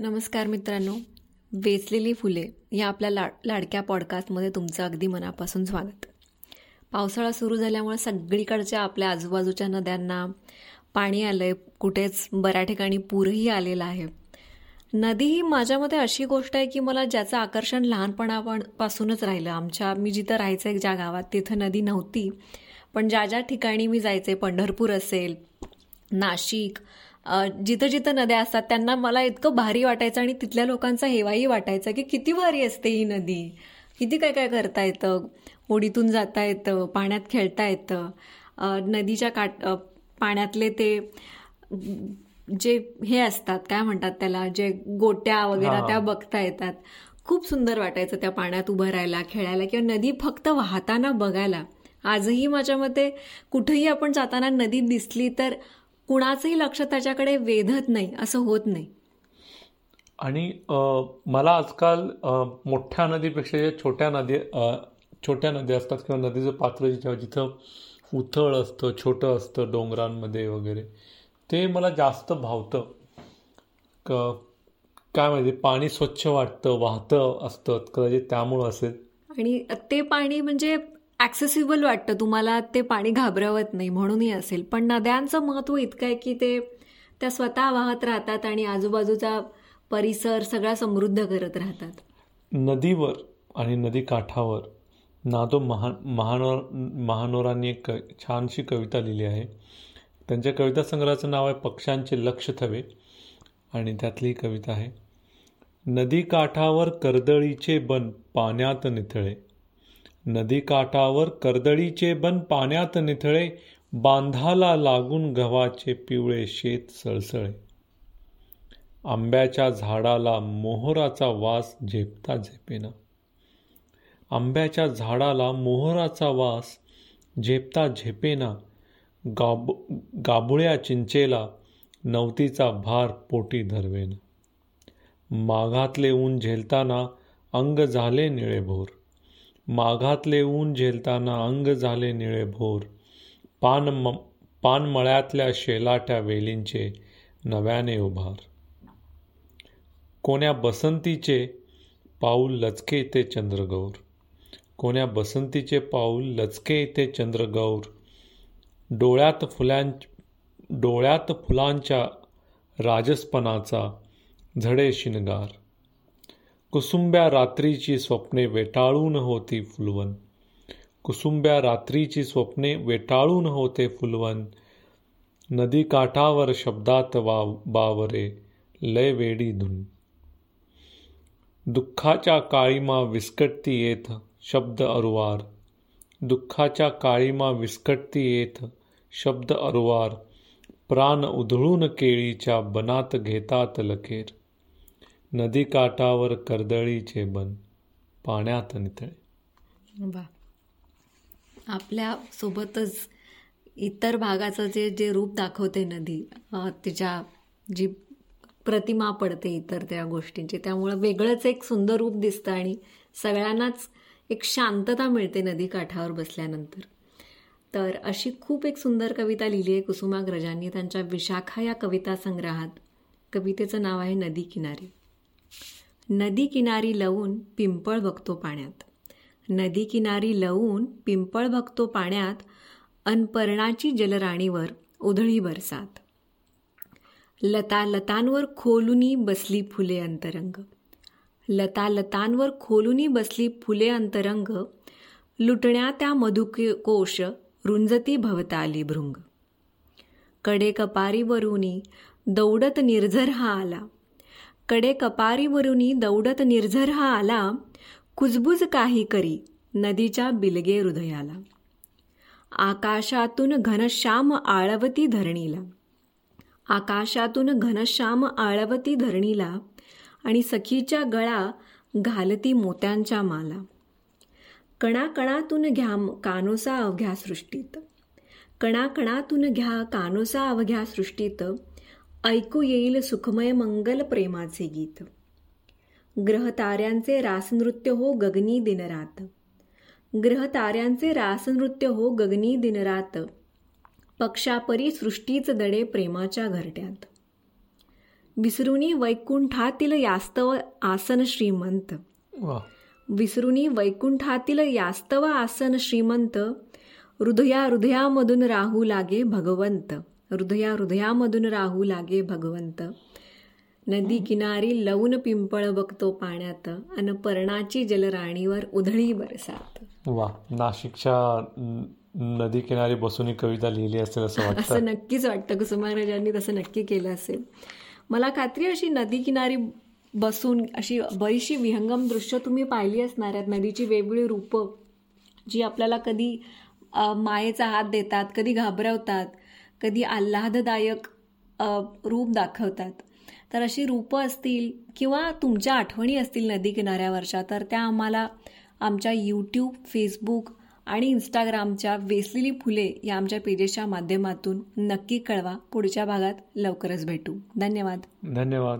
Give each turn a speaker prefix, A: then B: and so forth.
A: नमस्कार मित्रांनो वेचलेली फुले या आपल्या लाड लाडक्या पॉडकास्टमध्ये तुमचं अगदी मनापासून स्वागत. पावसाळा सुरू झाल्यामुळे सगळीकडच्या आपल्या आजूबाजूच्या नद्यांना पाणी आलं आहे कुठेच बऱ्या ठिकाणी पूरही आलेला आहे. नदी ही माझ्यामध्ये अशी गोष्ट आहे की मला ज्याचं आकर्षण लहानपणापासूनच राहिलं. आमच्या मी जिथं राहायचं आहे ज्या गावात तिथं नदी नव्हती. पण ज्या ज्या ठिकाणी मी जायचे पंढरपूर असेल नाशिक जिथं जिथं नद्या असतात त्यांना मला इतकं भारी वाटायचं आणि तिथल्या लोकांचा हेवाही वाटायचा की किती भारी असते ही नदी. किती काय काय करता येतं? होडीतून जाता येतं पाण्यात खेळता येतं. नदीच्या काठ पाण्यातले ते जे हे असतात काय म्हणतात त्याला जे गोट्या वगैरे त्या बघता येतात. खूप सुंदर वाटायचं त्या पाण्यात उभं राहायला खेळायला किंवा नदी फक्त वाहताना बघायला. आजही माझ्या मते कुठेही आपण जाताना नदीत दिसली तर कुणाचंही लक्ष त्याच्याकडे वेधत नाही असं होत नाही.
B: आणि मला आजकाल मोठ्या नदीपेक्षा ज्या छोट्या नदी छोट्या नद्या असतात किंवा नदीचं पात्र जिथं उथळ असतं छोटं असतं डोंगरांमध्ये वगैरे ते मला जास्त भावतं. क काय माहिती पाणी स्वच्छ वाटतं वाहतं असतं कदाचित त्यामुळं असेल.
A: आणि ते पाणी म्हणजे ॲक्सेसिबल वाटतं. तुम्हाला ते पाणी घाबरवत नाही म्हणूनही असेल. पण नद्यांचं महत्त्व इतकं आहे की ते त्या स्वतः वाहत राहतात आणि आजूबाजूचा परिसर सगळा समृद्ध करत राहतात.
B: नदीवर आणि नदी काठावर नादो महान महानोर महानोरांनी एक छानशी कविता लिहिली आहे. त्यांच्या कविता संग्रहाचं नाव आहे पक्ष्यांचे लक्ष थवे आणि त्यातली कविता आहे नदी काठावर कर्दळीचे बन पाण्यात निथळे नदीकाठावर कर्दळीचे बन पाण्यात निथळे बांधाला लागून गव्हाचे पिवळे शेत सळसळे. आंब्याच्या झाडाला मोहराचा वास झेपता झेपेना. आंब्याच्या झाडाला मोहराचा वास झेपता झेपेना. गाब गाबुळ्या चिंचेला नवतीचा भार पोटी धरवेना. माघातले ऊन झेलताना अंग झाले निळेभोर. माघातले ऊन झेलताना अंग झाले निळे भोर. पान म पानमळ्यातल्या शेलाट्या वेलींचे नव्याने उभार. कोण्या बसंतीचे पाऊल लचके ते चंद्रगौर. कोण्या बसंतीचे पाऊल लचके ते चंद्रगौर. डोळ्यात फुलां डोळ्यात फुलांच्या राजस्पनाचा झडे शिनगार. कुसुंब्या रात्रीची स्वप्ने वेटाळून होती फुलवन. कुसुंब्या रात्रीची स्वप्ने वेटाळून होते फुलवन. नदी काठावर शब्दात वाव बावरे लय वेडी धुन. दुःखाच्या काळीमा विस्कटती येत शब्द अरुवार. दुःखाच्या काळीमा विस्कटती येत शब्द अरुवार. प्राण उधळून केळीच्या बनात घेतात लखेर. नदी काठावर कर्दळीचे बन पाण्यात नितळे.
A: वा. आपल्या सोबतच इतर भागाचं जे जे रूप दाखवते नदी तिच्या जी प्रतिमा पडते इतर त्या गोष्टींची त्यामुळं वेगळंच एक सुंदर रूप दिसतं आणि सगळ्यांनाच एक शांतता मिळते नदी काठावर बसल्यानंतर. तर अशी खूप एक सुंदर कविता लिहिली आहे कुसुमाग्रजांनी. त्यांच्या विशाखा या कविता संग्रहात कवितेचं नाव आहे नदी किनारी. नदी किनारी लवून पिंपळ बघतो पाण्यात. नदी किनारी लवून पिंपळ बघतो पाण्यात अनपर्णाची जलराणीवर उधळी बरसात. लता लतांवर खोलुनी बसली फुले अंतरंग. लता लतांवर खोलुनी बसली फुले अंतरंग लुटण्या त्या मधुकोश रुंजती भवताली भृंग. कडे कपारीवरूनी दौडत निर्झर हा आला. कडे कपारीवरुनी दौडत निर्झर हा आला कुजबुज काही करी नदीच्या बिलगे हृदयाला. आकाशातून घनश्याम आळवती धरणीला. आकाशातून घनश्याम आळवती धरणीला आणि सखीच्या गळा घालती मोत्यांच्या माला. कणाकणातून घ्या कानोसा अवघ्या सृष्टीत. कणाकणातून घ्या कानोसा अवघ्या सृष्टीत. ऐकू येईल सुखमय मंगल प्रेमाचे गीत. ग्रहताऱ्यांचे रासनृत्य हो गगनी दिनरात. ग्रहताऱ्यांचे रासनृत्य हो गगनी दिनरात. पक्षापरी सृष्टीच दडे प्रेमाच्या घरट्यात. विसरुनी वैकुंठातील यास्तव आसन श्रीमंत. विसरुनी वैकुंठातील यास्तव आसन श्रीमंत. हृदया हृदयामधून राहू लागे भगवंत. हृदया हृदयामधून राहू लागे भगवंत नदी किनारी लवून पिंपळ बघतो पाण्यात अन पर्णाची जलराणीवर उधळी बरसात
B: वा नाशिकच्या नदी किनारी बसून ही कविता लिहिली असेल असं वाटतं
A: असं नक्कीच वाटतं कुसुमाग्रजांनी तसं नक्की केलं असेल मला खात्री अशी नदी किनारी बसून अशी बरीचशी विहंगम दृश्य तुम्ही पाहिली असणार आहेत नदीची वेगवेगळी रूपं जी आपल्याला कधी मायेचा हात देतात कधी घाबरवतात कधी आल्हाददायक रूप दाखवतात. तर अशी रूपं असतील किंवा तुमच्या आठवणी असतील नदी किनाऱ्यावरच्या तर त्या आम्हाला आमच्या यूट्यूब फेसबुक आणि इंस्टाग्रामच्या वेसलेली फुले या आमच्या पेजेसच्या माध्यमातून नक्की कळवा. पुढच्या भागात लवकरच भेटू. धन्यवाद.
B: धन्यवाद.